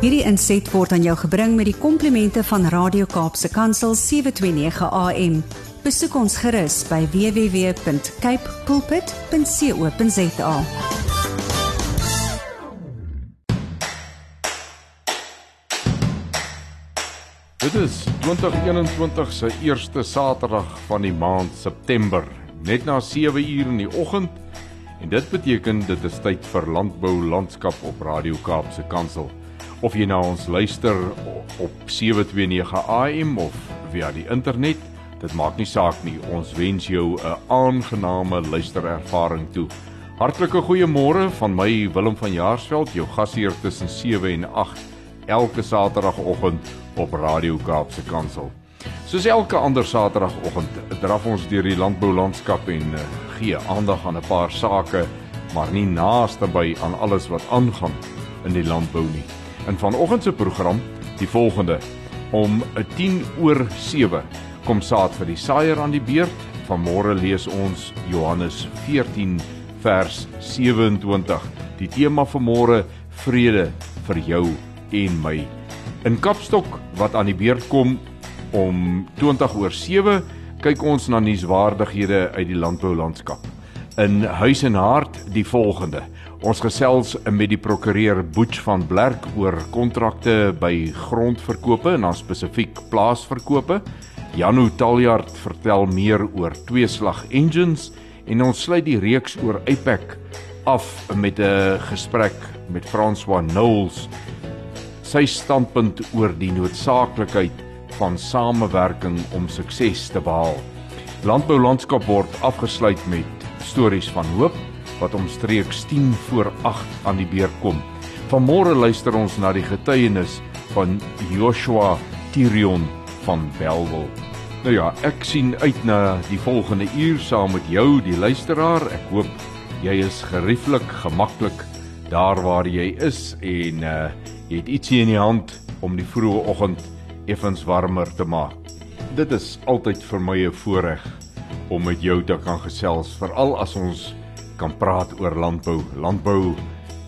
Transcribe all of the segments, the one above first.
Hierdie inset word aan jou gebring met die komplimente van Radio Kaapse Kansel 729 AM. Besoek ons gerus by www.cape pulpit.co.za. Dit is 2021 se eerste Saterdag van die maand September, net na 7 uur in die oggend. En dit beteken dit is tyd vir landbou landskap op Radio Kaapse Kansel. Of jy na ons luister op 729 AM of via die internet, dit maak nie saak nie. Ons wens jou 'n aangename luisterervaring toe. Hartlike goeiemôre van my Willem van Jaarsveld, jou gasheer tussen 7 en 8 elke Saterdagoggend op Radio Kaapse Kansel. Soos elke ander Saterdagoggend draf ons deur die landboulandskap en uh, gee aandag aan 'n paar sake, maar nie naaste by aan alles wat aangaan in die landbou nie. In vanoggend se program, die volgende om 'n 10 oor 7 kom saad vir die saaier aan die beurt. Vanmôre lees ons Johannes 14 vers 27. Die tema vir môre vrede vir jou en my. In Kapstok wat aan die beurt kom om 20 oor 7 kyk ons na nuuswaardighede uit die landboulandskap. In Huis en Hart die volgende. Ons gesels met die prokureur Boets van Blerk oor kontrakte by grondverkope en dan spesifiek plaasverkope. Janu Taljard vertel meer oor tweeslag engines en ons sluit die reeks oor Apex af met 'n gesprek met François Knowles sy standpunt oor die noodsaaklikheid van samewerking om sukses te behaal. Landbou landskap word afgesluit met stories van hoop wat omstreeks 10 voor 8 aan die beurt kom. Vanmôre luister ons na die getuienis van Joshua Tirion van Belwel. Nou ja, ek sien uit na die volgende uur saam met jou die luisteraar. Ek hoop jy is gerieflik, gemaklik daar waar jy is en uh Jy het ietsie in die hand om die vroeë oggend effens warmer te maak. Dit is altyd vir my 'n voorreg om met jou te kan gesels, veral as ons kan praat oor landbou. Landbou,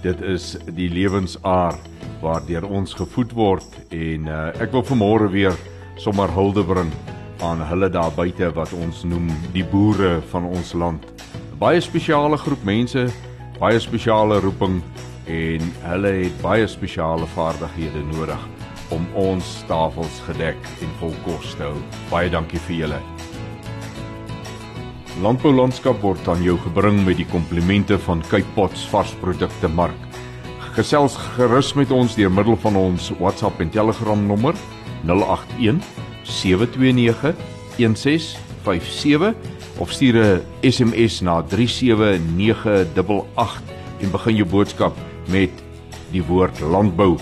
dit is die lewensaar waardeur ons gevoed word en uh, ek wil vanmôre weer sommer hulde bring aan hulle daar buite wat ons noem die boere van ons land. Baie spesiale groep mense, baie spesiale roeping en hulle het baie spesiale vaardighede nodig om ons tafels gedek en vol kos te hou. Baie dankie vir julle. Landbou landskap word aan jou gebring met die komplimente van Cape Pots varsprodukte mark. Gesels gerus met ons deur middel van ons WhatsApp en Telegram nommer 081 729 1657 of stuur 'n SMS na 37988 en begin jou boodskap met die woord landbou.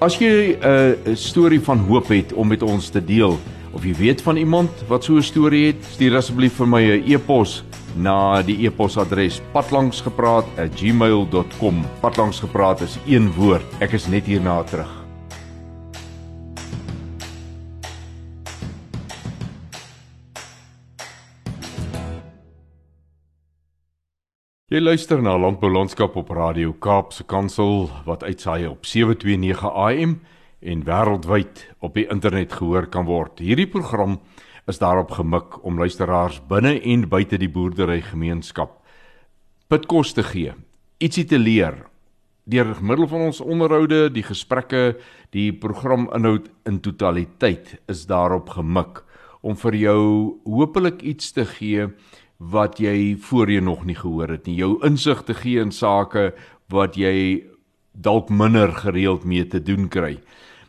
As jy 'n storie van hoop het om met ons te deel of jy weet van iemand wat so 'n storie het, stuur asseblief vir my 'n e-pos na die e-posadres patlangsgepraat@gmail.com. Patlangsgepraat is een woord. Ek is net hierna terug. Jy luister na Landbou Landskap op Radio Kaapse Kansel wat uitsaai op 729 AM en wêreldwyd op die internet gehoor kan word. Hierdie program is daarop gemik om luisteraars binne en buite die boerdery gemeenskap pitkos te gee, ietsie te leer deur middel van ons onderhoude, die gesprekke, die programinhoud in totaliteit is daarop gemik om vir jou hopelik iets te gee wat jy voorheen nog nie gehoor het nie. Jou insig te gee in sake wat jy dalk minder gereeld mee te doen kry.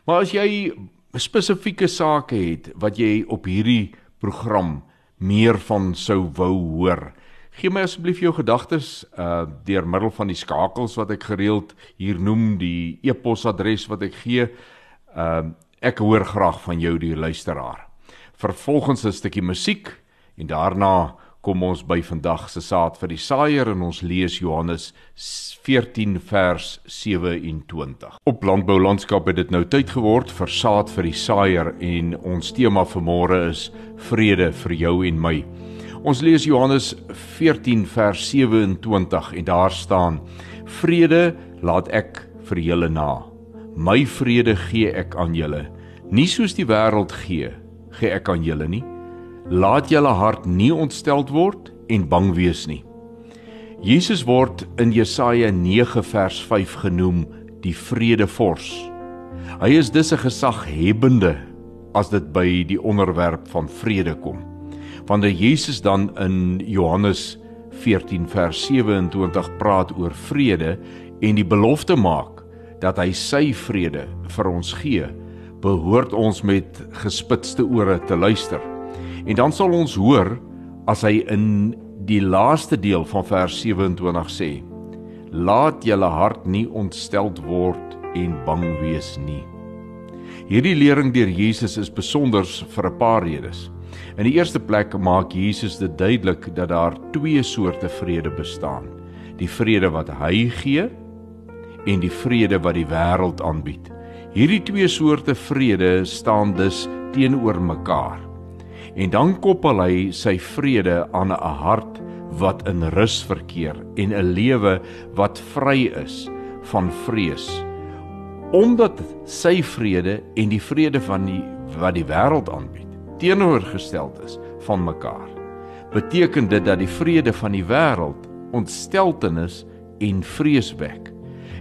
Maar as jy spesifieke sake het wat jy op hierdie program meer van sou wou hoor, gee my asseblief jou gedagtes uh deur middel van die skakels wat ek gereeld hier noem, die e-posadres wat ek gee. Uh ek hoor graag van jou die luisteraar. Vervolgens 'n stukkie musiek en daarna kom ons by vandag se saad vir die saaier en ons lees Johannes 14 vers 27. Op landbou landskap het dit nou tyd geword vir saad vir die saaier en ons tema vir môre is vrede vir jou en my. Ons lees Johannes 14 vers 27 en daar staan: Vrede laat ek vir julle na. My vrede gee ek aan julle, nie soos die wêreld gee, gee ek aan julle nie. Laat julle hart nie ontsteld word en bang wees nie. Jesus word in Jesaja 9 vers 5 genoem die vredevors. Hy is dus 'n gesaghebende as dit by die onderwerp van vrede kom. Wanneer Jesus dan in Johannes 14 vers 27 praat oor vrede en die belofte maak dat hy sy vrede vir ons gee, behoort ons met gespitste ore te luister. En dan sal ons hoor as hy in die laaste deel van vers 27 sê: Laat julle hart nie ontsteld word en bang wees nie. Hierdie lering deur Jesus is besonder vir 'n paar redes. In die eerste plek maak Jesus dit duidelik dat daar twee soorte vrede bestaan: die vrede wat hy gee en die vrede wat die wêreld aanbied. Hierdie twee soorte vrede staan dus teenoor mekaar. En dan koppel hy sy vrede aan 'n hart wat in rus verkeer en 'n lewe wat vry is van vrees. Omdat sy vrede en die vrede van die wat die wêreld aanbied teenoorgesteld is van mekaar, beteken dit dat die vrede van die wêreld ontsteltenis en vrees wek.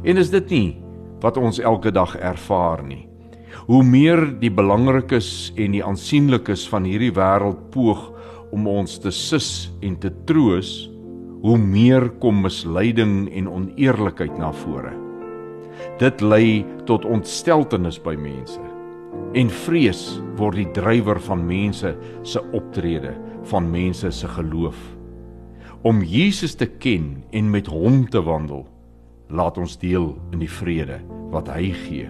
En is dit nie wat ons elke dag ervaar nie? Hoe meer die belangrikes en die aansienlikes van hierdie wêreld poog om ons te sis en te troos, hoe meer kom misleiding en oneerlikheid na vore. Dit lei tot ontsteltenis by mense. En vrees word die drywer van mense se optrede, van mense se geloof. Om Jesus te ken en met hom te wandel, laat ons deel in die vrede wat hy gee.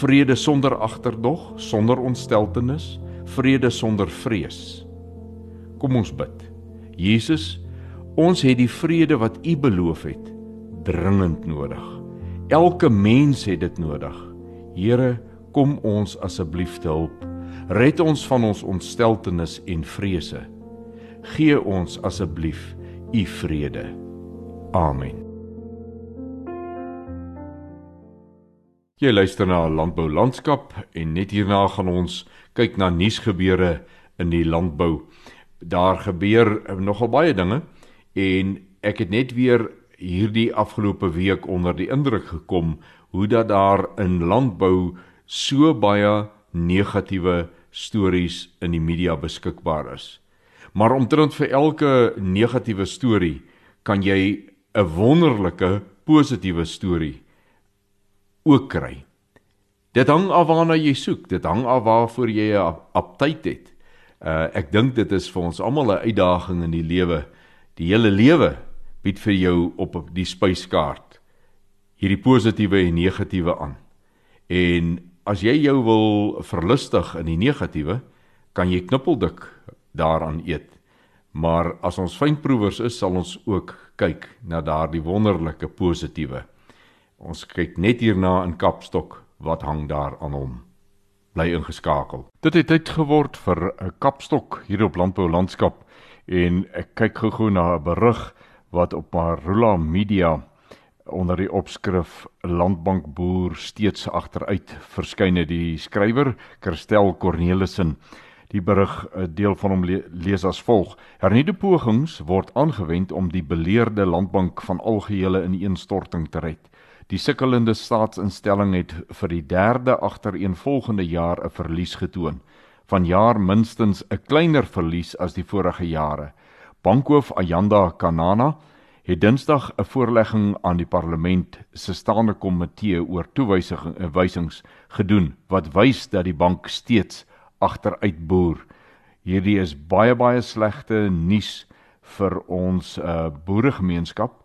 Vrede sonder agterdog, sonder ontsteltenis, vrede sonder vrees. Kom ons bid. Jesus, ons het die vrede wat U beloof het dringend nodig. Elke mens het dit nodig. Here, kom ons asseblief te hulp. Red ons van ons ontsteltenis en vrese. Gee ons asseblief U vrede. Amen. Jy luister na Landbou Landskap en net hierna gaan ons kyk na nuusgebeure in die landbou daar gebeur nogal baie dinge en ek het net weer hierdie afgelope week onder die indruk gekom hoe dat daar in landbou so baie negatiewe stories in die media beskikbaar is. Maar omtrent vir elke negatiewe storie kan jy 'n wonderlike positiewe storie ook kry. Dit hang af waarna jy soek, dit hang af waarvoor jy 'n aptyd het. Uh ek dink dit is vir ons almal 'n uitdaging in die lewe. Die hele lewe bied vir jou op die spyskaart hierdie positiewe en negatiewe aan. En as jy jou wil verlustig in die negatiewe, kan jy knippeldik daaraan eet. Maar as ons fynproevers is, sal ons ook kyk na daardie wonderlike positiewe. Ons kyk net hierna in Kapstok wat hang daar aan hom. Bly ingeskakel. Dit het tyd geword vir 'n kapstok hier op Landbou Landskap en ek kyk gou-gou na 'n berig wat op Marula Media onder die opskrif Landbankboer steeds agteruit verskyn het. Die skrywer Kirstel Cornelissen. Die berig eh, deel van hom lees as volg. Hernieude pogings word aangewend om die beleerde landbank van algehele ineenstorting te red Die sukkelende staatsinstelling het vir die derde agtereenvolgende jaar 'n verlies getoon. Vanjaar minstens 'n kleiner verlies as die vorige jare. Bankhoof Ayanda Kanana het Dinsdag 'n voorlegging aan die parlement se staande komitee oor toewysings gedoen wat wys dat die bank steeds agteruit boer. Hierdie is baie baie slegte nuus vir ons uh, boeregemeenskap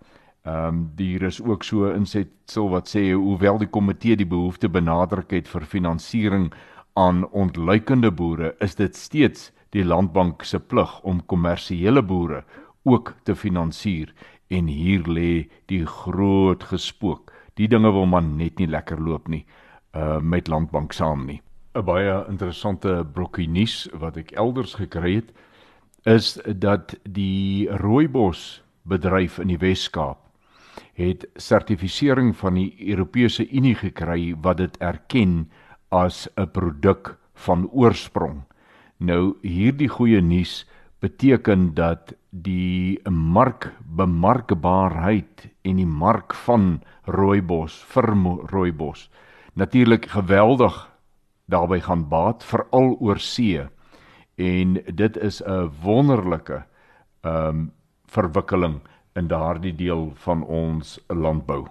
Ehm um, hier is ook so insetsel wat sê hoewel die komitee die behoefte benadruk het vir finansiering aan ontluikende boere, is dit steeds die landbank se plig om kommersiële boere ook te finansier en hier lê die groot gespook. Die dinge wil man net nie lekker loop nie uh met landbank saam nie. 'n Baie interessante brokkie nuus wat ek elders gekry het is dat die rooibos bedryf in die Wes-Kaap het sertifisering van die Europese Unie gekry wat dit erken as 'n produk van oorsprong. Nou hierdie goeie nuus beteken dat die markbemarkbaarheid en die mark van rooibos vir rooibos natuurlik geweldig daarbey gaan baat veral oor see en dit is 'n wonderlike ehm um, verwikkeling in daardie deel van ons landbou.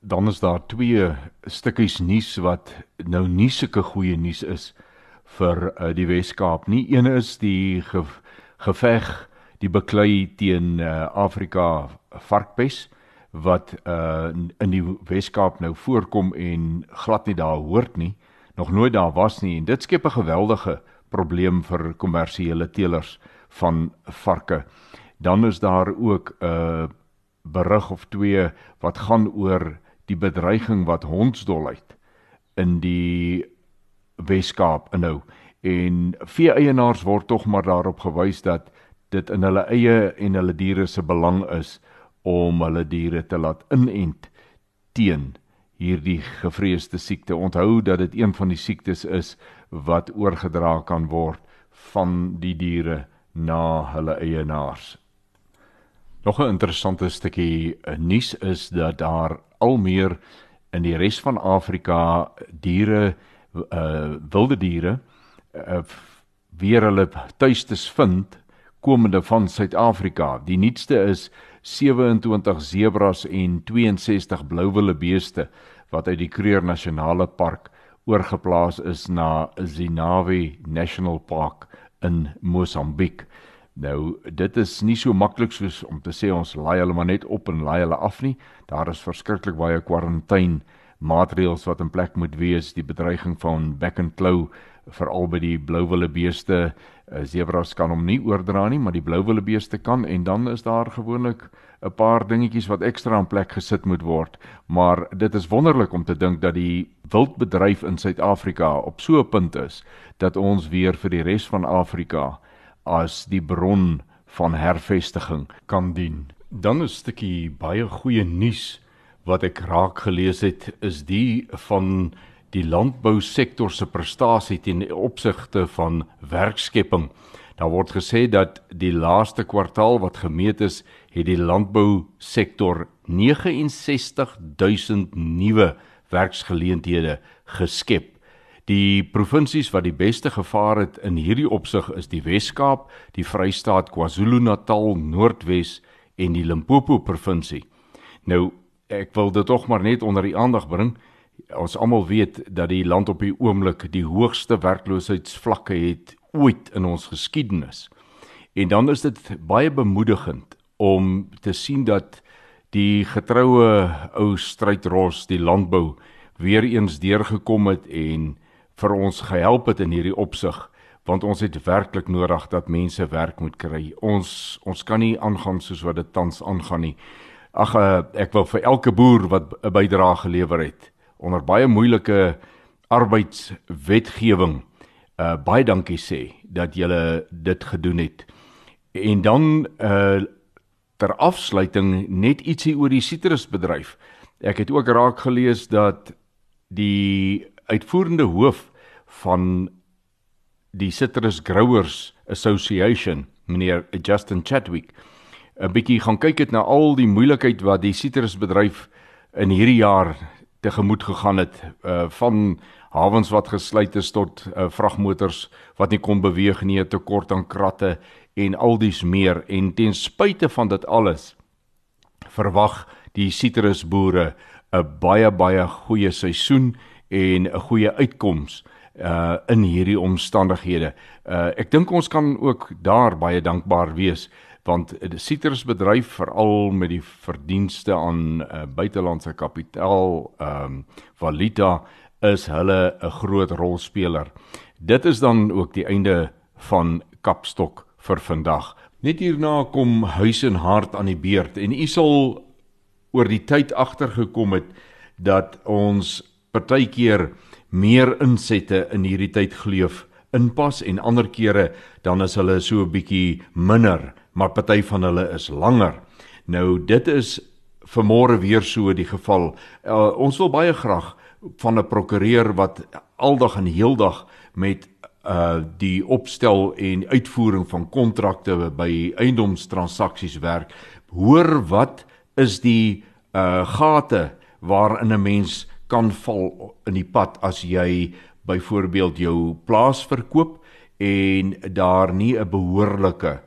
Dan is daar twee stukkies nuus wat nou nie sulke goeie nuus is vir uh, die Wes-Kaap nie. Een is die ge geveg, die beklei teen uh, Afrika varkpes wat uh, in die Wes-Kaap nou voorkom en glad nie daar hoort nie, nog nooit daar was nie en dit skep 'n geweldige probleem vir kommersiële teelers van varke. Dan is daar ook 'n uh, berig of twee wat gaan oor die bedreiging wat hondsdolheid in die Weskaap inhou en vee eienaars word tog maar daarop gewys dat dit in hulle eie en hulle diere se belang is om hulle diere te laat inent teen hierdie gevreesde siekte. Onthou dat dit een van die siektes is wat oorgedra kan word van die diere na hulle eienaars. Nog 'n interessante stukkie eh, nuus is dat daar al meer in die res van Afrika diere uh wilde diere uh, weer hulle tuistes vind komende van Suid-Afrika. Die nuutste is 27 sebras en 62 blouwille beeste wat uit die Kruger Nasionale Park oorgeplaas is na Zinawi National Park in Mosambiek. Nou, dit is nie so maklik soos om te sê ons laai hulle maar net op en laai hulle af nie. Daar is verskriklik baie kwarantyne maatreëls wat in plek moet wees, die bedreiging van back and claw veral by die blouwille beeste. Zebras kan hom nie oordra nie, maar die blouwille beeste kan en dan is daar gewoonlik 'n paar dingetjies wat ekstra in plek gesit moet word. Maar dit is wonderlik om te dink dat die wildbedryf in Suid-Afrika op so 'n punt is dat ons weer vir die res van Afrika as die bron van hervestiging kan dien. Dan 'n stukkie baie goeie nuus wat ek raak gelees het is die van die landbousektor se prestasie ten opsigte van werkskepping. Daar word gesê dat die laaste kwartaal wat gemeet is, het die landbousektor 69000 nuwe werksgeleenthede geskep. Die provinsies wat die beste gevaar het in hierdie opsig is die Wes-Kaap, die Vrystaat, KwaZulu-Natal, Noordwes en die Limpopo provinsie. Nou, ek wil dit tog maar net onder die aandag bring. Ons almal weet dat die land op die oomblik die hoogste werkloosheidsvlakke het ooit in ons geskiedenis. En dan is dit baie bemoedigend om te sien dat die getroue ou strydros die landbou weer eens deurgekom het en vir ons gehelp het in hierdie opsig want ons het werklik nodig dat mense werk moet kry. Ons ons kan nie aangaan soos wat dit tans aangaan nie. Ag eh, ek wil vir elke boer wat 'n bydrae gelewer het onder baie moeilike arbeidswetgewing uh baie dankie sê dat julle dit gedoen het. En dan uh ter afsluiting net ietsie oor die sitrusbedryf. Ek het ook raak gelees dat die uitvoerende hoof van die Citrus Growers Association, meneer Justin Chadwick, 'n bietjie gaan kyk het na al die moeilikheid wat die sitrusbedryf in hierdie jaar tegemoet gegaan het, uh van hawens wat gesluit is tot uh, vragmotors wat nie kon beweeg nie, tekort aan kratte en al dies meer. En ten spyte van dit alles verwag die sitrusboere 'n baie baie goeie seisoen en 'n goeie uitkoms uh in hierdie omstandighede. Uh ek dink ons kan ook daar baie dankbaar wees want die sitrusbedryf veral met die verdienste aan uh, buitelandse kapitaal ehm um, valuta is hulle 'n groot rolspeler. Dit is dan ook die einde van Kapstok vir vandag. Net hierna kom huis en hart aan die beurt en u sal oor die tyd agtergekom het dat ons partykeer meer insette in hierdie tyd gleef inpas en ander kere dan is hulle so 'n bietjie minder, maar party van hulle is langer. Nou dit is vermore weer so die geval. Uh, ons wil baie graag van 'n prokureur wat aldag en heeldag met uh die opstel en uitvoering van kontrakte by eiendomstransaksies werk hoor wat is die uh gate waarin 'n mens kan val in die pad as jy byvoorbeeld jou plaas verkoop en daar nie 'n behoorlike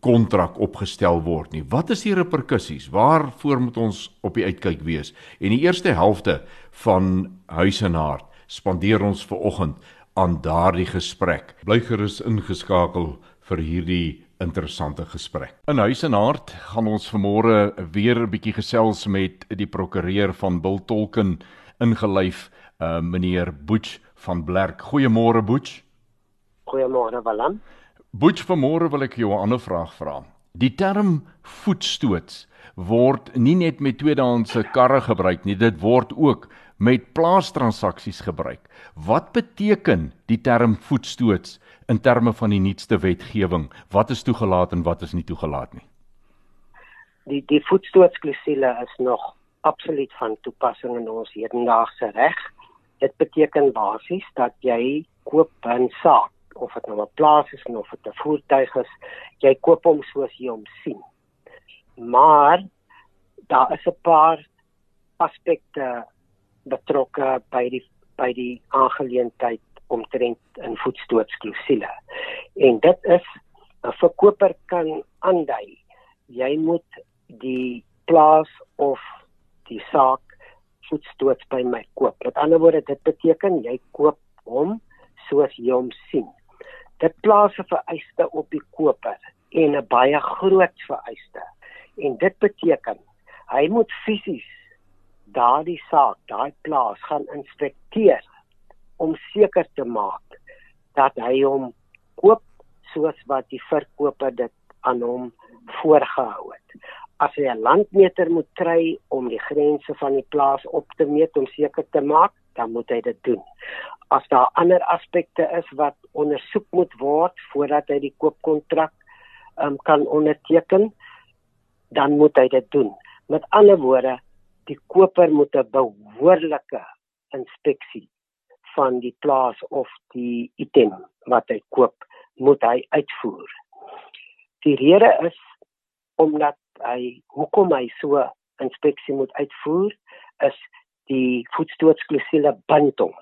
kontrak opgestel word nie. Wat is die reperkusies? Waarvoor moet ons op die uitkyk wees? En die eerste helfte van Huis en Hart spandeer ons ver oggend aan daardie gesprek. Bly gerus ingeskakel vir hierdie interessante gesprek. In Huis en Hart gaan ons vanmôre weer 'n bietjie gesels met die prokureur van Biltolken ingelyf, uh meneer Boets van Blerk. Goeiemôre Boets. Goeiemôre Walan. Boets, vanmôre wil ek jou 'n ander vraag vra. Die term voetstoots word nie net met tweedehandse karre gebruik nie, dit word ook met plaastransaksies gebruik. Wat beteken die term voetstoots in terme van die nuutste wetgewing? Wat is toegelaat en wat is nie toegelaat nie? Die die voetstootsklausule is nog absoluut van toepassing in ons hedendaagse reg. Dit beteken basies dat jy koop 'n saak of dit nou 'n plaas is of dit 'n voertuig is, jy koop hom soos jy hom sien. Maar daar is 'n paar aspekte betrokke by die by die aangeleentheid omtrent in voetstootsklausule. En dit is 'n verkoper kan aandui jy moet die plaas of die saak voetstoots by my koop. Met ander woorde, dit beteken jy koop hom soos jy hom sien. Dit plaas 'n vereiste op die koper en 'n baie groot vereiste. En dit beteken hy moet fisies daardie saak, daai plaas gaan inspekteer om seker te maak dat hy hom koop soos wat die verkoper dit aan hom voorgehou het. As hy 'n landmeter moet kry om die grense van die plaas op te meet om seker te maak, dan moet hy dit doen. As daar ander aspekte is wat ondersoek moet word voordat hy die koopkontrak um, kan onderteken, dan moet hy dit doen. Met ander woorde, die koper moet 'n behoorlike inspeksie van die plaas of die item wat hy koop, moet hy uitvoer. Die rede is omdat hy hoekom hy so inspeksie moet uitvoer is die voetstootsklausule bind hom.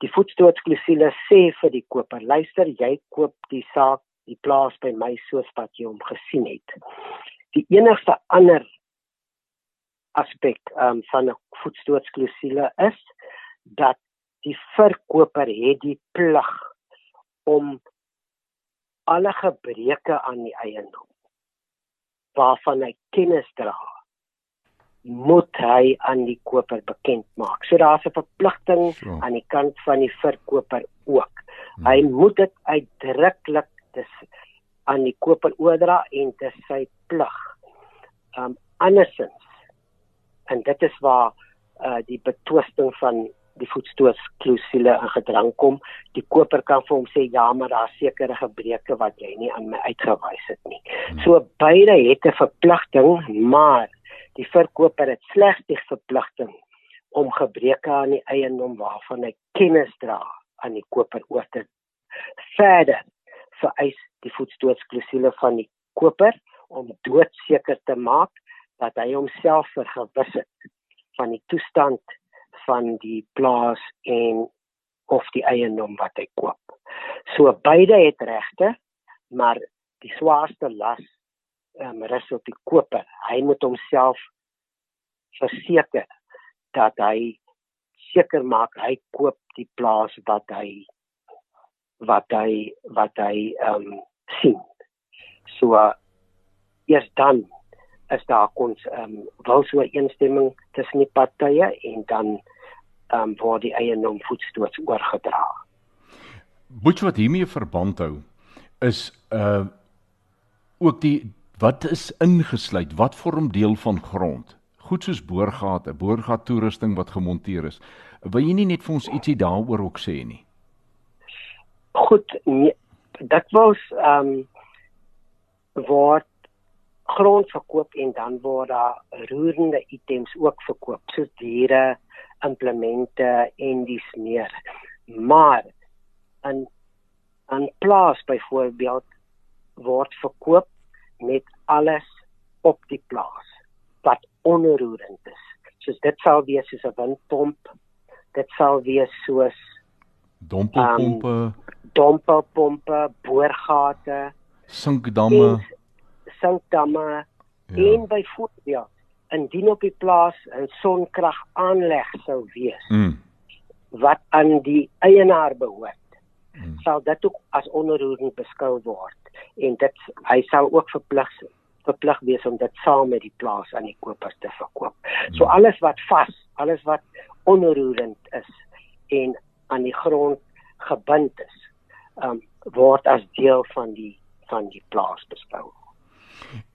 Die voetstootsklausule sê vir die koper, luister, jy koop die saak, die plaas by my soos wat jy hom gesien het. Die enigste ander aspek um, van 'n voetstootsklausule is dat die verkoper het die plig om alle gebreke aan die eiendom waarvan hy kennis dra moet hy aan die koper bekend maak. So daar's 'n verpligting so. aan die kant van die verkoper ook. Hmm. Hy moet dit uitdruklik dis aan die koper oordra en dit is sy plig. Um andersins en dit is waar uh die betwisting van die voetstootsklausule in gedrang kom. Die koper kan vir hom sê ja, maar daar sekerre gebreke wat jy nie aan my uitgewys het nie. Hmm. So beide het 'n verpligting, maar die verkoper het slegs die verpligting om gebreke aan die eiendom waarvan hy kennis dra aan die koper oor te verder vereis die voetstootsklausule van die koper om doodseker te maak dat hy homself vergewis het van die toestand van die plaas en of die eiendom wat hy koop. So beide het regte, maar die swaarste las ehm um, rus op die koper. Hy moet homself verseker dat hy seker maak hy koop die plaas wat hy wat hy wat hy ehm um, sien. So uh, eers dan is daar kons ehm um, wel so 'n instemming tussen die partye en dan um, word die eiendom voetstoots oorgedra. Boets wat hiermee verband hou is uh ook die wat is ingesluit? Wat vorm deel van grond? Goed soos boorgate boorgat toerusting wat gemonteer is. Wil jy nie net vir ons ietsie daaroor ook sê nie? Goed nee, dit was ehm um, word grond verkoop en dan word daar roerende items ook verkoop soos diere, implemente en dis meer. Maar in 'n plaas byvoorbeeld word verkoop met alles op die plaas wat onroerend is. Soos dit sal wees soos 'n windpomp. Dit sal wees soos dompelpompe, um, dompelpompe, boorgate, sinkdamme, sinkdamme ja. en byvoorbeeld indien op die plaas 'n sonkrag aanleg sou wees mm. wat aan die eienaar behoort mm. sal dit ook as onroerend beskou word en dit hy sal ook verplig verplig wees om dit saam met die plaas aan die kopers te verkoop. Mm. So alles wat vas, alles wat onroerend is en aan die grond gebind is, um, word as deel van die van die plaas beskou.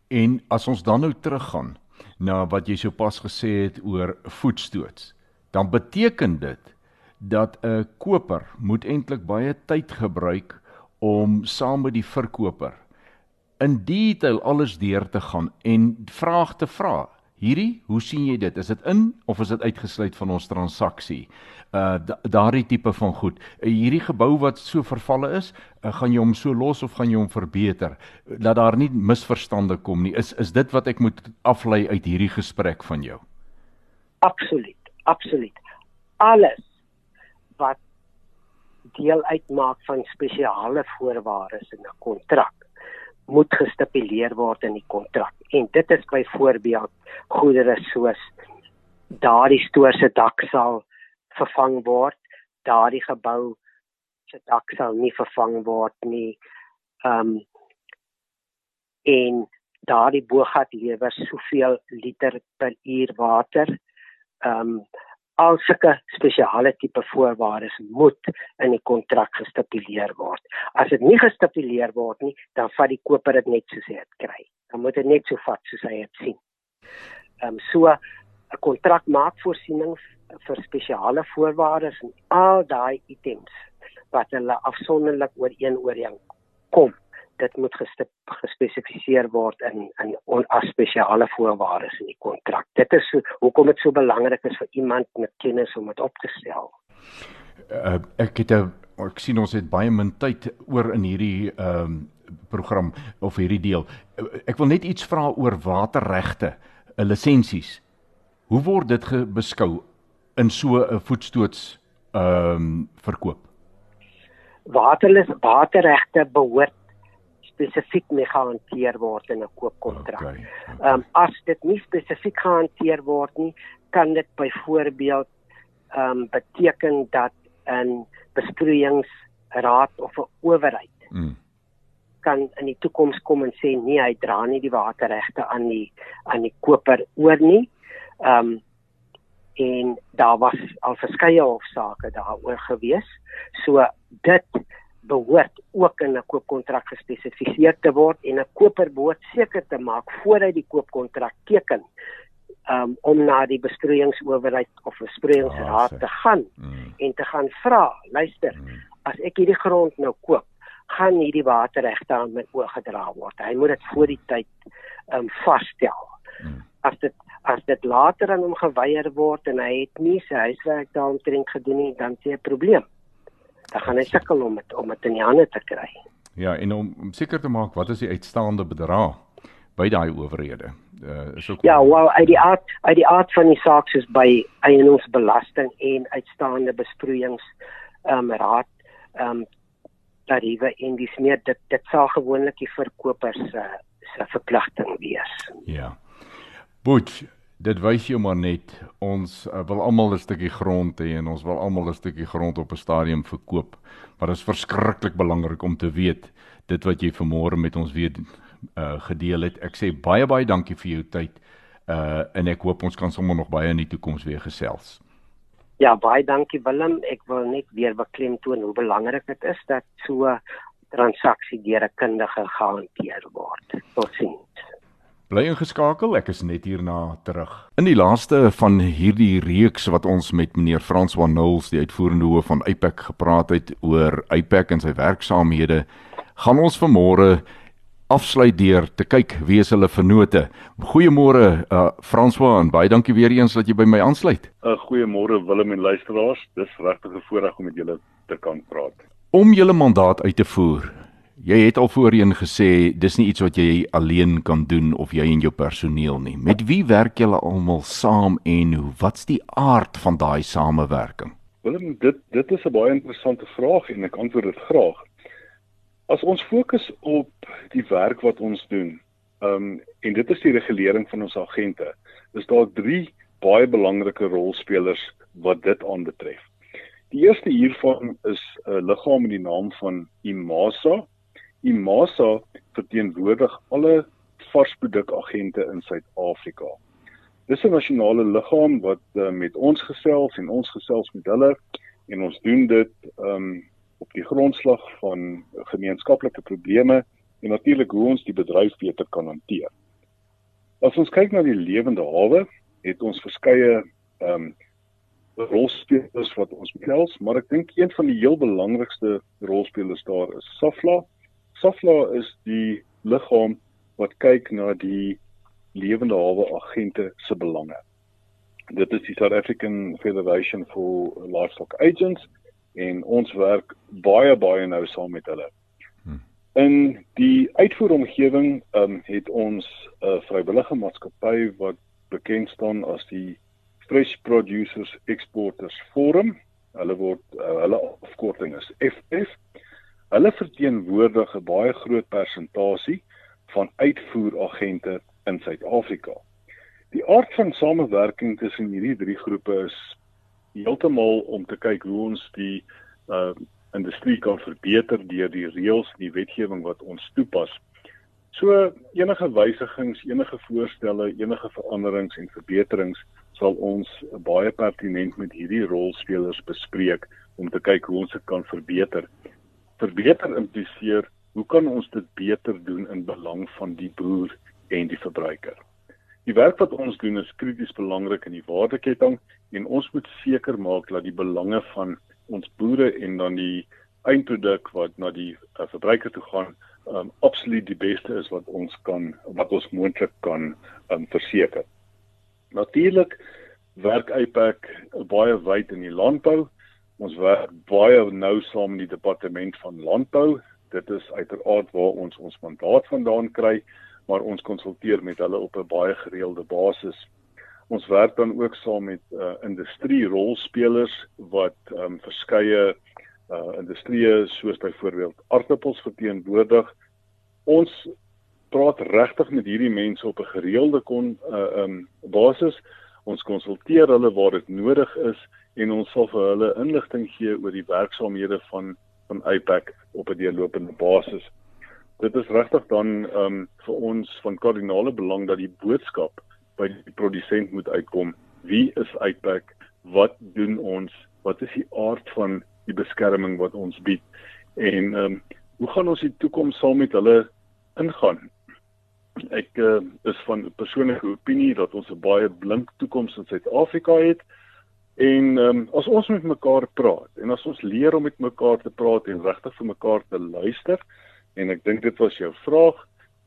En as ons dan nou teruggaan na wat jy sopas gesê het oor voetstoots, dan beteken dit dat 'n koper moet eintlik baie tyd gebruik om saam met die verkoper in detail alles deur te gaan en vrae te vra. Hierdie, hoe sien jy dit? Is dit in of is dit uitgesluit van ons transaksie? Uh daardie tipe van goed. Uh, hierdie gebou wat so vervalle is, uh, gaan jy hom so los of gaan jy hom verbeter? Dat daar nie misverstande kom nie. Is is dit wat ek moet aflei uit hierdie gesprek van jou? Absoluut. Absoluut. Alles wat deel uitmaak van spesiale voorwaardes in 'n kontrak moet gestipuleer word in die kontrak. En dit is byvoorbeeld goedere soos daardie stoor se dak sal vervang word, daardie gebou se dak sal nie vervang word nie. Ehm um, en daardie bogat lewer soveel liter per uur water. Ehm um, al sulke spesiale tipe voorwaardes moet in die kontrak gestipuleer word. As dit nie gestipuleer word nie, dan vat die koper dit net soos hy dit kry. Dan moet dit net so vat soos hy dit sien. Ehm um, so 'n kontrak maak voorsiening vir spesiale voorwaardes en al daai items wat hulle afsonderlik oor een ooreenkom kom dit moet gespesifiseer word in in as spesiale voorwaardes in die kontrak. Dit is so, hoekom dit so belangrik is vir iemand met kennis om dit op te stel. Uh, ek het 'n ek sien ons het baie min tyd oor in hierdie ehm um, program of hierdie deel. Uh, ek wil net iets vra oor waterregte, 'n lisensies. Hoe word dit beskou in so 'n voetstoots ehm um, verkoop? Waterlis waterregte behoort spesifiek mee gehanteer word in 'n koopkontrak. Ehm okay, okay. um, as dit nie spesifiek gehanteer word nie, kan dit byvoorbeeld ehm um, beteken dat 'n besproeiingsraad of 'n owerheid mm. kan in die toekoms kom en sê nee, hy dra nie die waterregte aan die aan die koper oor nie. Ehm um, en daar was al verskeie hofsaake daaroor gewees. So dit behoort ook in 'n koopkontrak gespesifiseer te word en 'n koper behoort seker te maak voor hy die koopkontrak teken um, om na die besproeiingsowerheid of besproeiingsraad oh, te gaan mm. en te gaan vra, luister, mm. as ek hierdie grond nou koop, gaan hierdie waterregte aan my oorgedra word. Hy moet dit voor die tyd um vasstel. Mm. As dit as dit later aan hom geweier word en hy het nie sy huiswerk daaromtrent gedoen nie, dan sien 'n probleem dan gaan hy sukkel om dit om dit in die hande te kry. Ja, en om, om seker te maak wat is die uitstaande bedrag by daai owerhede? Uh is ook Ja, wel uit die aard uit die aard van die saak soos by eienoomsbelasting en uitstaande besproeiings ehm um, raad ehm um, tariewe en dis meer dit dit sal gewoonlik die verkopers se uh, se verpligting wees. Ja. Boet, dit wys jou maar net ons uh, wil almal 'n stukkie grond hê en ons wil almal 'n stukkie grond op 'n stadium verkoop. Maar dit is verskriklik belangrik om te weet dit wat jy vanmôre met ons weer uh, gedeel het. Ek sê baie baie dankie vir jou tyd. Uh en ek hoop ons kan sommer nog baie in die toekoms weer gesels. Ja, baie dankie Willem. Ek wil net weer beklemtoon hoe belangrik dit is dat so transaksie deur 'n kundige gehanteer word. Totsiens. Bly ingeskakel, ek is net hierna terug. In die laaste van hierdie reeks wat ons met meneer Frans van Nulls, die uitvoerende hoof van Ipac gepraat het oor Ipac en sy werksaamhede, gaan ons vanmôre afsluit deur te kyk wie is hulle vennote. Goeiemôre uh François en baie dankie weer eens dat jy by my aansluit. 'n uh, Goeiemôre Willem en luisteraars. Dis regtig 'n voorreg om met julle te kan praat. Om julle mandaat uit te voer. Jy het al voorheen gesê dis nie iets wat jy alleen kan doen of jy en jou personeel nie. Met wie werk julle almal saam en hoe? Wat's die aard van daai samewerking? Willem, dit dit is 'n baie interessante vraag en ek antwoord dit graag. As ons fokus op die werk wat ons doen, ehm um, en dit is die regulering van ons agente, is daar drie baie belangrike rolspelers wat dit aanbetref. Die eerste hiervan is 'n liggaam met die naam van IMASA. IMASA verteenwoordig alle varsprodukagente in Suid-Afrika. Dis 'n nasionale liggaam wat uh, met ons gesels en ons gesels met hulle en ons doen dit um, op die grondslag van gemeenskaplike probleme en natuurlik hoe ons die bedryf beter kan hanteer. As ons kyk na die lewende hawe, het ons verskeie um, rolspelers wat ons behels, maar ek dink een van die heel belangrikste rolspelers daar is SAFLA. SAFLA is die liggaam wat kyk na die lewende hawe agente se belange. Dit is die South African Federation for Livestock Agents en ons werk baie baie nou saam met hulle. Hmm. In die uitvoeromgewing um, het ons 'n uh, vrywillige maatskappy wat bekend staan as die Fresh Producers Exporters Forum. Hulle word uh, hulle afkorting is FF. Hulle verteenwoordig 'n baie groot persentasie van uitvoeragente in Suid-Afrika. Die aard van samewerking tussen hierdie drie groepe is heeltemal om te kyk hoe ons die uh industrie kan verbeter deur die reëls, die wetgewing wat ons toepas. So enige wysigings, enige voorstelle, enige veranderings en verbeterings sal ons baie pertinent met hierdie rolspelers bespreek om te kyk hoe ons dit kan verbeter. Verbeter impliseer hoe kan ons dit beter doen in belang van die boer en die verbruiker. Die werk wat ons doen is krities belangrik in die waardeketting en ons moet seker maak dat die belange van ons boere en dan die eindproduk wat na die uh, verbruiker toe gaan um, absoluut die beste is wat ons kan wat ons moontlik kan um, verseker. Natuurlik werk IPAC baie wyd in die landbou. Ons werk baie nou saam met die departement van landbou. Dit is uiteraard waar ons ons mandaat vandaan kry maar ons konsulteer met hulle op 'n baie gereelde basis. Ons werk dan ook saam met uh, industrie rolspelers wat um, verskeie uh, industrieë soos byvoorbeeld aardappels verteenwoordig. Ons praat regtig met hierdie mense op 'n gereelde kon uh, um, basis. Ons konsulteer hulle waar dit nodig is en ons sal vir hulle inligting gee oor die werksaamhede van van IPAC op 'n deurlopende basis dit is regtig dan ehm um, vir ons van kardinale belang dat die boodskap by die produsent moet uitkom. Wie is Uitpack? Wat doen ons? Wat is die aard van die beskerming wat ons bied? En ehm um, hoe gaan ons die toekoms saam met hulle ingaan? Ek uh, is van persoonlike opinie dat ons 'n baie blink toekoms in Suid-Afrika het. En ehm um, as ons met mekaar praat en as ons leer om met mekaar te praat en regtig vir mekaar te luister, en ek dink dit was jou vraag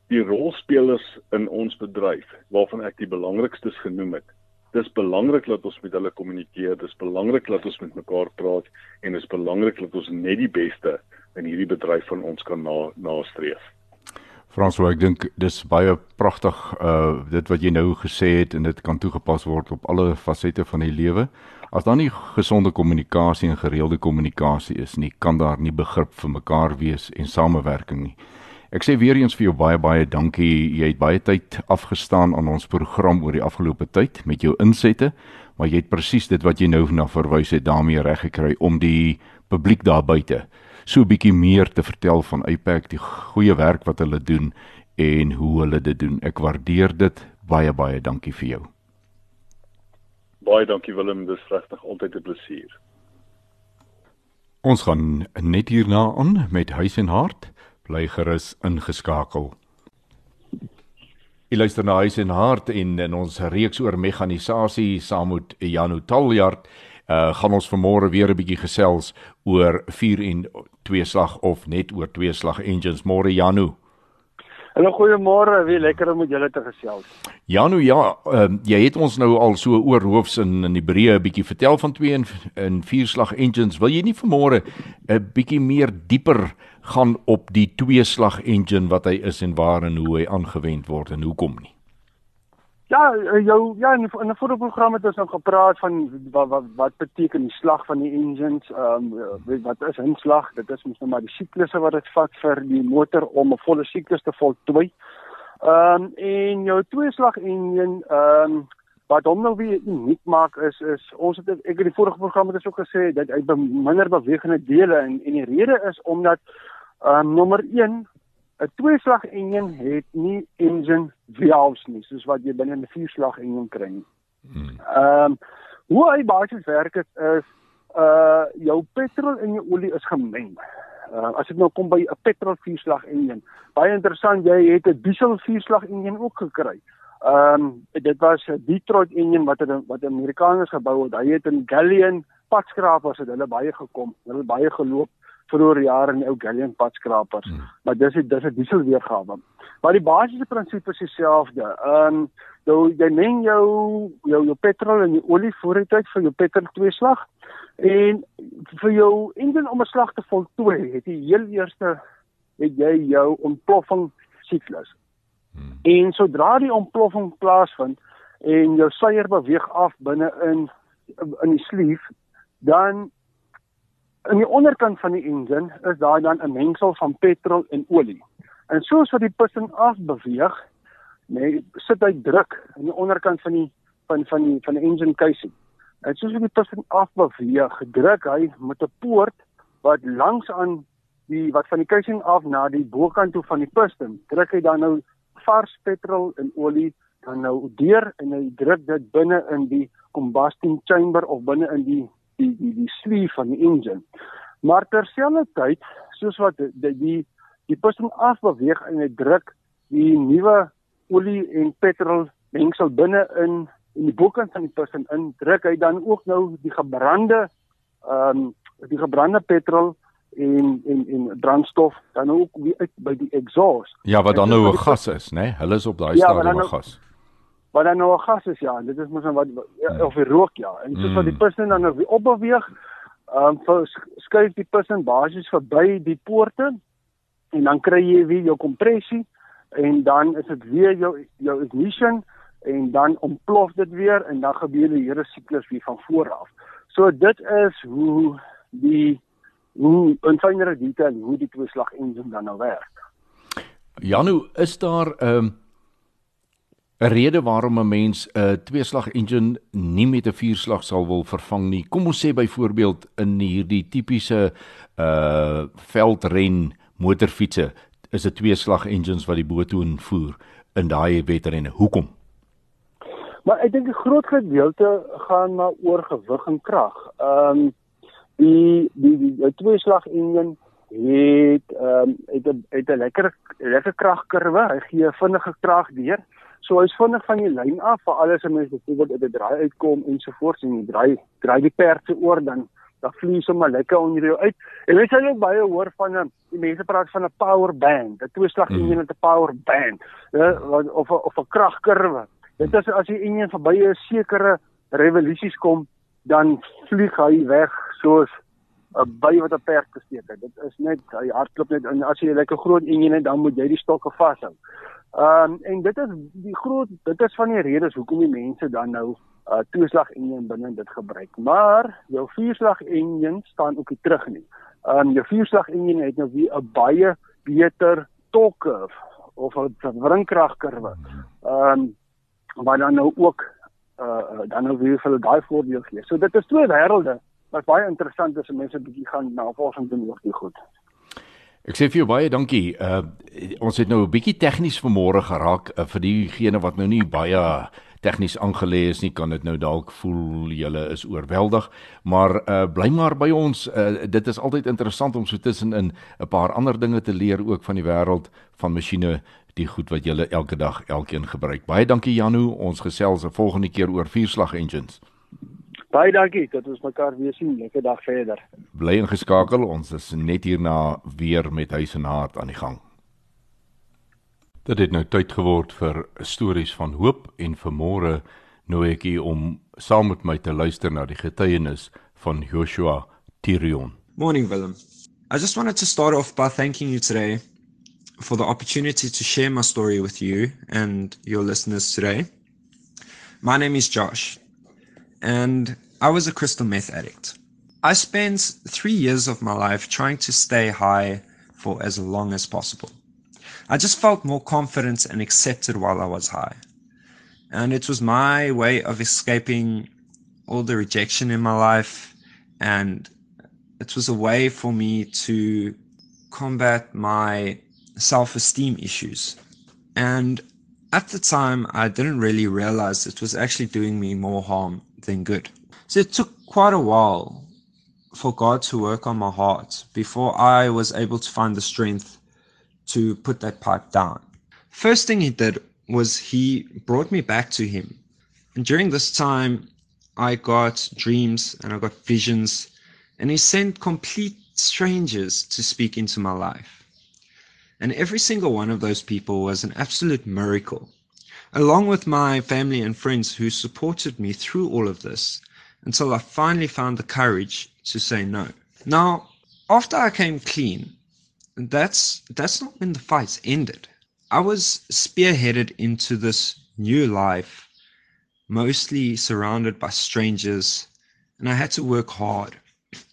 die rolspelers in ons bedryf waarvan ek die belangrikstes genoem het. Dis belangrik dat ons met hulle kommunikeer, dis belangrik dat ons met mekaar praat en dis belangrik dat ons net die beste in hierdie bedryf van ons kan na, nastreef. François, ek dink dis baie pragtig uh dit wat jy nou gesê het en dit kan toegepas word op alle fasette van die lewe. As daar nie gesonde kommunikasie en gereelde kommunikasie is nie, kan daar nie begrip vir mekaar wees en samewerking nie. Ek sê weer eens vir jou baie baie dankie. Jy het baie tyd afgestaan aan ons program oor die afgelope tyd met jou insette, maar jy het presies dit wat jy nou na verwys het daarmee reg gekry om die publiek daar buite so 'n bietjie meer te vertel van Apex, die goeie werk wat hulle doen en hoe hulle dit doen. Ek waardeer dit. Baie baie dankie vir jou. Baie dankie Willem, dis regtig altyd 'n plesier. Ons gaan net hierna aan met Huis en Hart. Bly gerus ingeskakel. Jy luister na Huis en Hart en in ons reeks oor mekanisasie saam met Janu Taljard uh gaan ons vanmôre weer 'n bietjie gesels oor 4 en 2 slag of net oor 2 slag engines môre Janu. Hallo goeiemôre, wie lekker om julle te gesels. Janu, ja, uh, jy het ons nou al so oor hoofs in in Hebreë 'n bietjie vertel van twee en, en vier slag engines. Wil jy nie vanmôre 'n bietjie meer dieper gaan op die twee slag engine wat hy is en waar en hoe hy aangewend word en hoekom nie? Ja, eh, jou ja in 'n voorprogram het ons nou gepraat van wat wat wat beteken die slag van die engines, ehm um, wat is 'n slag? Dit is mos nou maar die siklusse wat dit vat vir die motor om 'n volle siklus te voltooi. Ehm um, en jou twee slag engine ehm um, wat hom nou weer uniek maak is is ons het ek in die vorige program het ons ook gesê dat hy minder bewegende dele en en die rede is omdat ehm um, nommer 1 'n tweeslag enjin het nie engine valves nie soos wat jy binne 'n vierslag enjin kry nie. Hmm. Ehm um, hoe hy basies werk is, is uh jou petrol en jou olie is gemeng. Uh as dit nou kom by 'n petrol vierslag enjin, baie interessant, jy het 'n diesel vierslag enjin ook gekry. Ehm um, dit was 'n Detroit enjin wat het, wat Amerikaners gebou het. Hy het in Galleon padskrapers het hulle baie gekom. Hulle baie geloop vroeër jare in die ou Galleon padskrapers. Hmm. Maar dis dit dis 'n diesel weergawe. Maar die basiese prinsip is dieselfde. Ehm um, jy jy meng jou jou jou petrol en die olie voor die tyd vir jou petrol twee slag en vir jou engine om 'n slag te voltooi, het jy heel eerste het jy jou ontploffing siklus. Hmm. En sodra die ontploffing plaasvind en jou suier beweeg af binne in in die sleeve, dan in die onderkant van die engine is daar dan 'n mengsel van petrol en olie. En soos wat die piston af beweeg, nee, sit hy druk in die onderkant van die van van die van die engine casing. En soos wat die piston af beweeg, druk hy met 'n poort wat langs aan die wat van die casing af na die bokant toe van die piston, druk hy dan nou vars petrol en olie dan nou deur en hy druk dit binne in die combustion chamber of binne in die die die die sleeve van die engine. Maar terselfdertyd, soos wat die die die piston afbeweeg en hy druk die nuwe olie en petrol mengsel binne in in die bokant van die piston in, druk hy dan ook nou die gebrande ehm um, die gebrande petrol en en en brandstof dan ook weer uit by die exhaust. Ja, wat dan nou 'n gas is, né? Nee? Hulle is op daai ja, stadium 'n nou, gas wat dan nou 'n gas is ja, dit is mos nou wat ja, of die rook ja. En soos wat die mm. piston dan nou opbeweeg, ehm um, skuif die piston basies verby die poorte en dan kry jy weer jou kompressie en dan is dit weer jou jou ignition en dan ontplof dit weer en dan gebeur die hele siklus weer van voor af. So dit is hoe die hoe in fynere detail hoe die twee slag engine dan nou werk. Janu, is daar ehm um 'n rede waarom 'n mens 'n tweeslag engine nie met 'n vierslag sal wil vervang nie. Kom ons sê byvoorbeeld in hierdie tipiese uh veldren motorfietsse is 'n tweeslag engines wat die botoon voer in daai wedrenne. Hoekom? Maar ek dink 'n groot gedeelte gaan maar oor gewig en krag. Ehm um, die die die, die tweeslag engine het ehm um, het 'n het 'n lekker lekker kragkurwe. Hy gee vinnige krag deur. So hy's vinnig van die lyn af vir alles en mense byvoorbeeld uit 'n draai uitkom ensovoorts en jy draai draai die perd se oor dan dan vlieg sommer lekker onder jou uit. En weet jy ook baie hoor van 'n die mense praat van 'n power band, 'n tweeslag enjin met 'n power band, of of 'n kragkurwe. Dit is as die enjin verby 'n sekere revolusies kom, dan vlieg hy weg soos 'n by wat 'n perd gesteek het. Dit is net hy hardloop net en as jy 'n lekker groot enjin het, dan moet jy die stokke vashou. Ehm um, en dit is die groot dit is van die redes hoekom die mense dan nou uh toeslag enjin binne dit gebruik. Maar jou vierslag enjin staan ook nie terug nie. Ehm um, jou vierslag enjin het nou weer 'n baie beter torque of 'n wringkragkurwe. Ehm um, wat dan nou ook uh dan nou weer vir daai voordeel gee. So dit is twee wêrelde wat baie interessant is as mense bietjie gaan navorsing doen oor die goed. Ek sê vir jou baie dankie. Uh ons het nou 'n bietjie tegnies vanmôre geraak uh, vir diegene wat nou nie baie tegnies aangelê is nie, kan dit nou dalk voel julle is oorweldig, maar uh bly maar by ons. Uh dit is altyd interessant om so tussenin 'n paar ander dinge te leer ook van die wêreld van masjiene, die goed wat julle elke dag elkeen gebruik. Baie dankie Janu, ons gesels 'n volgende keer oor vierslag engines. Baie dankie dat ons mekaar weer sien. Lekker dag verder. Bly ingeskakel. Ons is net hierna weer met huis en hart aan die gang. Dit het nou tyd geword vir stories van hoop en vanmôre nooi ek u om saam met my te luister na die getuienis van Joshua Tirion. Morning Willem. I just wanted to start off by thanking you today for the opportunity to share my story with you and your listeners today. My name is Josh and I was a crystal meth addict. I spent 3 years of my life trying to stay high for as long as possible. I just felt more confident and accepted while I was high. And it was my way of escaping all the rejection in my life. And it was a way for me to combat my self esteem issues. And at the time, I didn't really realize it was actually doing me more harm than good. So it took quite a while for God to work on my heart before I was able to find the strength to put that pipe down. First thing he did was he brought me back to him. And during this time, I got dreams and I got visions, and he sent complete strangers to speak into my life. And every single one of those people was an absolute miracle, along with my family and friends who supported me through all of this until I finally found the courage to say no. Now, after I came clean, that's that's not when the fights ended. I was spearheaded into this new life, mostly surrounded by strangers, and I had to work hard.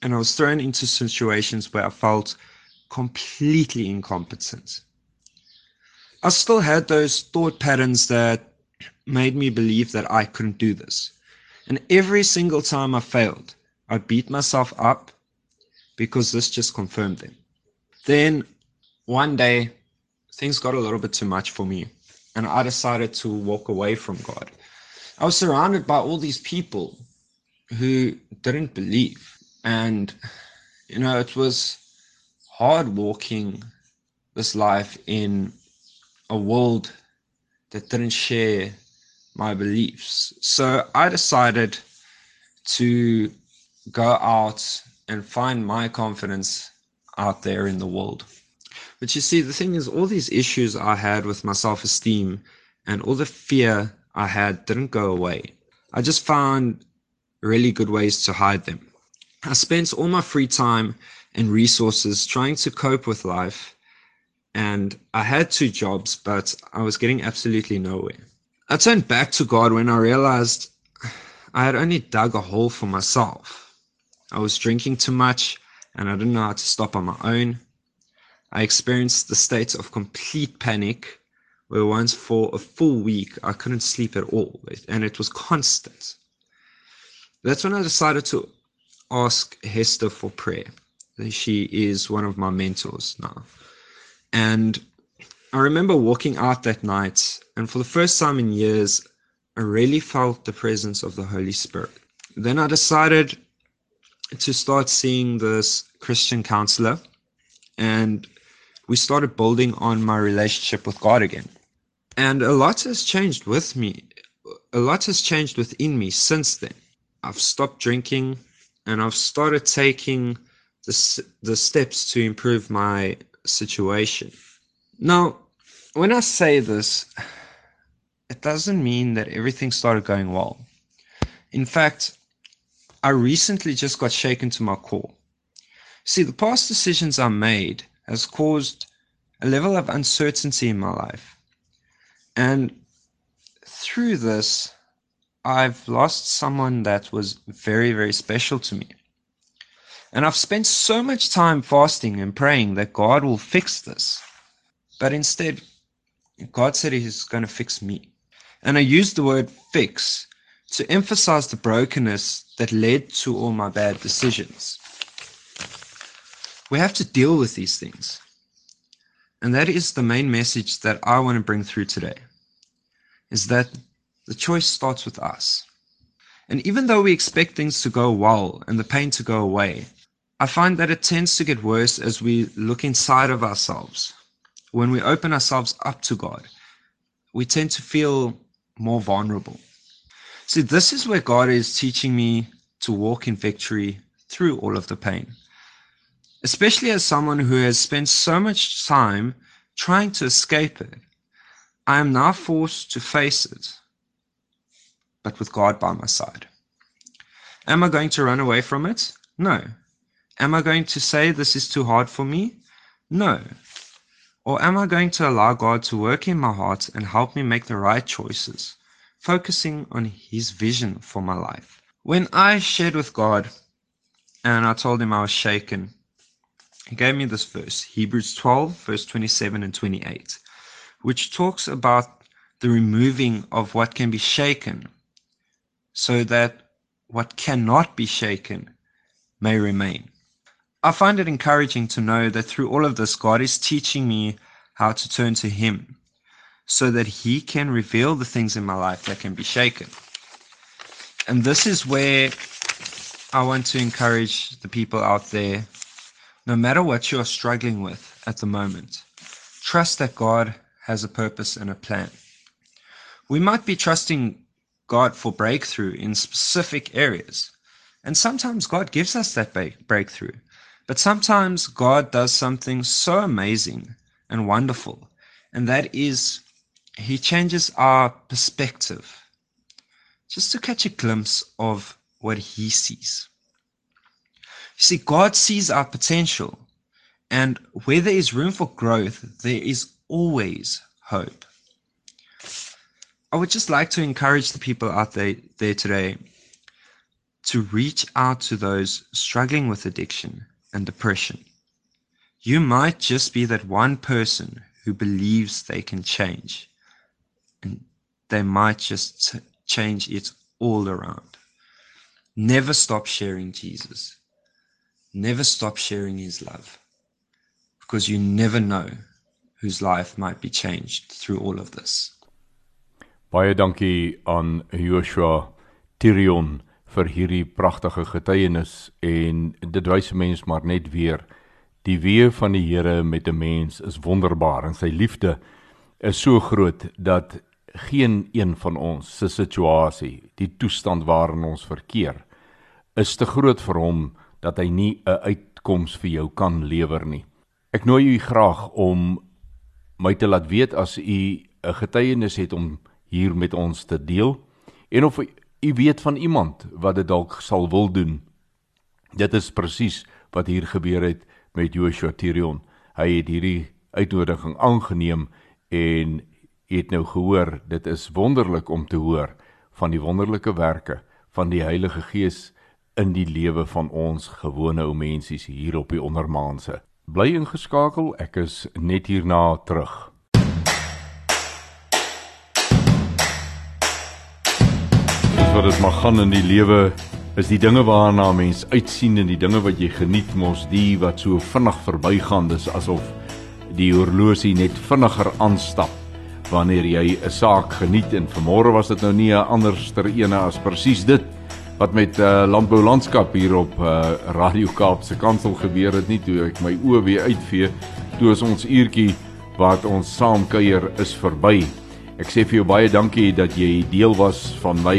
And I was thrown into situations where I felt completely incompetent. I still had those thought patterns that made me believe that I couldn't do this. And every single time I failed, I beat myself up because this just confirmed them. Then one day, things got a little bit too much for me, and I decided to walk away from God. I was surrounded by all these people who didn't believe, and you know, it was hard walking this life in a world that didn't share my beliefs. So I decided to go out and find my confidence out there in the world. But you see, the thing is, all these issues I had with my self esteem and all the fear I had didn't go away. I just found really good ways to hide them. I spent all my free time and resources trying to cope with life, and I had two jobs, but I was getting absolutely nowhere. I turned back to God when I realized I had only dug a hole for myself. I was drinking too much and I didn't know how to stop on my own. I experienced the state of complete panic where once for a full week I couldn't sleep at all and it was constant. That's when I decided to ask Hester for prayer. She is one of my mentors now. And I remember walking out that night, and for the first time in years, I really felt the presence of the Holy Spirit. Then I decided to start seeing this Christian counselor and we started building on my relationship with God again. And a lot has changed with me. A lot has changed within me since then. I've stopped drinking and I've started taking the, the steps to improve my situation. Now, when I say this, it doesn't mean that everything started going well. In fact, I recently just got shaken to my core. See, the past decisions I made has caused a level of uncertainty in my life. And through this, I've lost someone that was very, very special to me. And I've spent so much time fasting and praying that God will fix this. But instead, God said He's going to fix me. And I used the word fix to emphasize the brokenness that led to all my bad decisions. We have to deal with these things. And that is the main message that I want to bring through today. Is that the choice starts with us. And even though we expect things to go well and the pain to go away, I find that it tends to get worse as we look inside of ourselves. When we open ourselves up to God, we tend to feel more vulnerable. See, this is where God is teaching me to walk in victory through all of the pain. Especially as someone who has spent so much time trying to escape it, I am now forced to face it, but with God by my side. Am I going to run away from it? No. Am I going to say this is too hard for me? No. Or am I going to allow God to work in my heart and help me make the right choices, focusing on His vision for my life? When I shared with God and I told Him I was shaken, He gave me this verse, Hebrews 12, verse 27 and 28, which talks about the removing of what can be shaken so that what cannot be shaken may remain. I find it encouraging to know that through all of this, God is teaching me how to turn to Him so that He can reveal the things in my life that can be shaken. And this is where I want to encourage the people out there no matter what you are struggling with at the moment, trust that God has a purpose and a plan. We might be trusting God for breakthrough in specific areas. And sometimes God gives us that breakthrough. But sometimes God does something so amazing and wonderful, and that is He changes our perspective just to catch a glimpse of what He sees. You see, God sees our potential, and where there is room for growth, there is always hope. I would just like to encourage the people out there, there today to reach out to those struggling with addiction and depression. You might just be that one person who believes they can change, and they might just change it all around. Never stop sharing Jesus. Never stop sharing his love because you never know whose life might be changed through all of this. Baie dankie aan Joshua Tirion vir hierdie pragtige getuienis en dit wys 'n mens maar net weer die weë van die Here met 'n mens is wonderbaar en sy liefde is so groot dat geen een van ons se situasie, die toestand waarin ons verkeer, is te groot vir hom dat hy nie 'n uitkoms vir jou kan lewer nie. Ek nooi u graag om my te laat weet as u 'n getuienis het om hier met ons te deel en of u weet van iemand wat dit dalk sal wil doen. Dit is presies wat hier gebeur het met Joshua Tirion. Hy het hierdie uitnodiging aangeneem en het nou gehoor, dit is wonderlik om te hoor van die wonderlike werke van die Heilige Gees in die lewe van ons gewone ou mensies hier op die ondermaanse. Bly ingeskakel, ek is net hierna terug. Wat dit mag gaan in die lewe is die dinge waarna mens uitsien en die dinge wat jy geniet mos die wat so vinnig verbygaan. Dis asof die horlosie net vinniger aanstap wanneer jy 'n saak geniet. En vanmôre was dit nou nie 'n anderster ene as presies dit wat met uh, landbou landskap hier op uh, Radio Kaap se kantoor gebeur het nie. Toe ek my oë weer uitvee toe is ons uurtjie wat ons saam kuier is verby Ek sê vir jou baie dankie dat jy deel was van my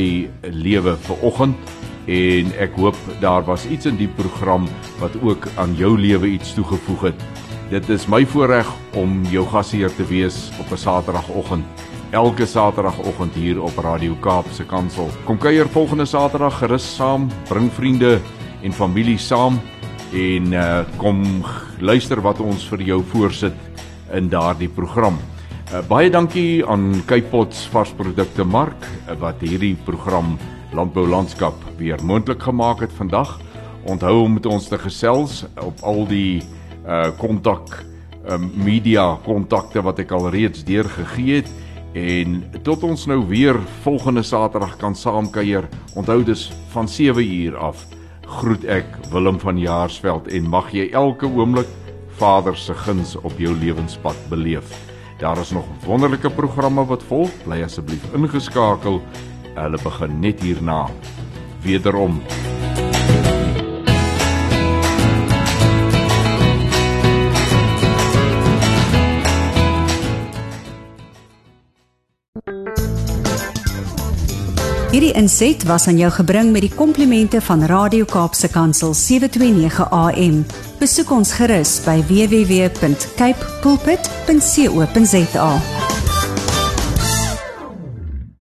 lewe vir oggend en ek hoop daar was iets in die program wat ook aan jou lewe iets toegevoeg het. Dit is my voorreg om jou gasheer te wees op 'n Saterdagoggend. Elke Saterdagoggend hier op Radio Kaap se kantoor. Kom kuier volgende Saterdag gerus saam, bring vriende en familie saam en uh, kom luister wat ons vir jou voorsit in daardie program. Uh, baie dankie aan Kypots varsprodukte Mark uh, wat hierdie program Landbou Landskap weer moontlik gemaak het vandag. Onthou om met ons te gesels op al die uh kontak uh, media kontakte wat ek al reeds deurgegee het en tot ons nou weer volgende Saterdag kan saamkuier. Onthou dis van 7 uur af. Groet ek Willem van Jaarsveld en mag jy elke oomblik Vader se guns op jou lewenspad beleef. Daar is nog wonderlike programme wat volg. Bly asseblief ingeskakel. Hulle begin net hierna. Wederom. Hierdie inset was aan jou gebring met die komplimente van Radio Kaapse Kansel 729 AM. Besoek ons gerus by www.cape pulpit.co.za.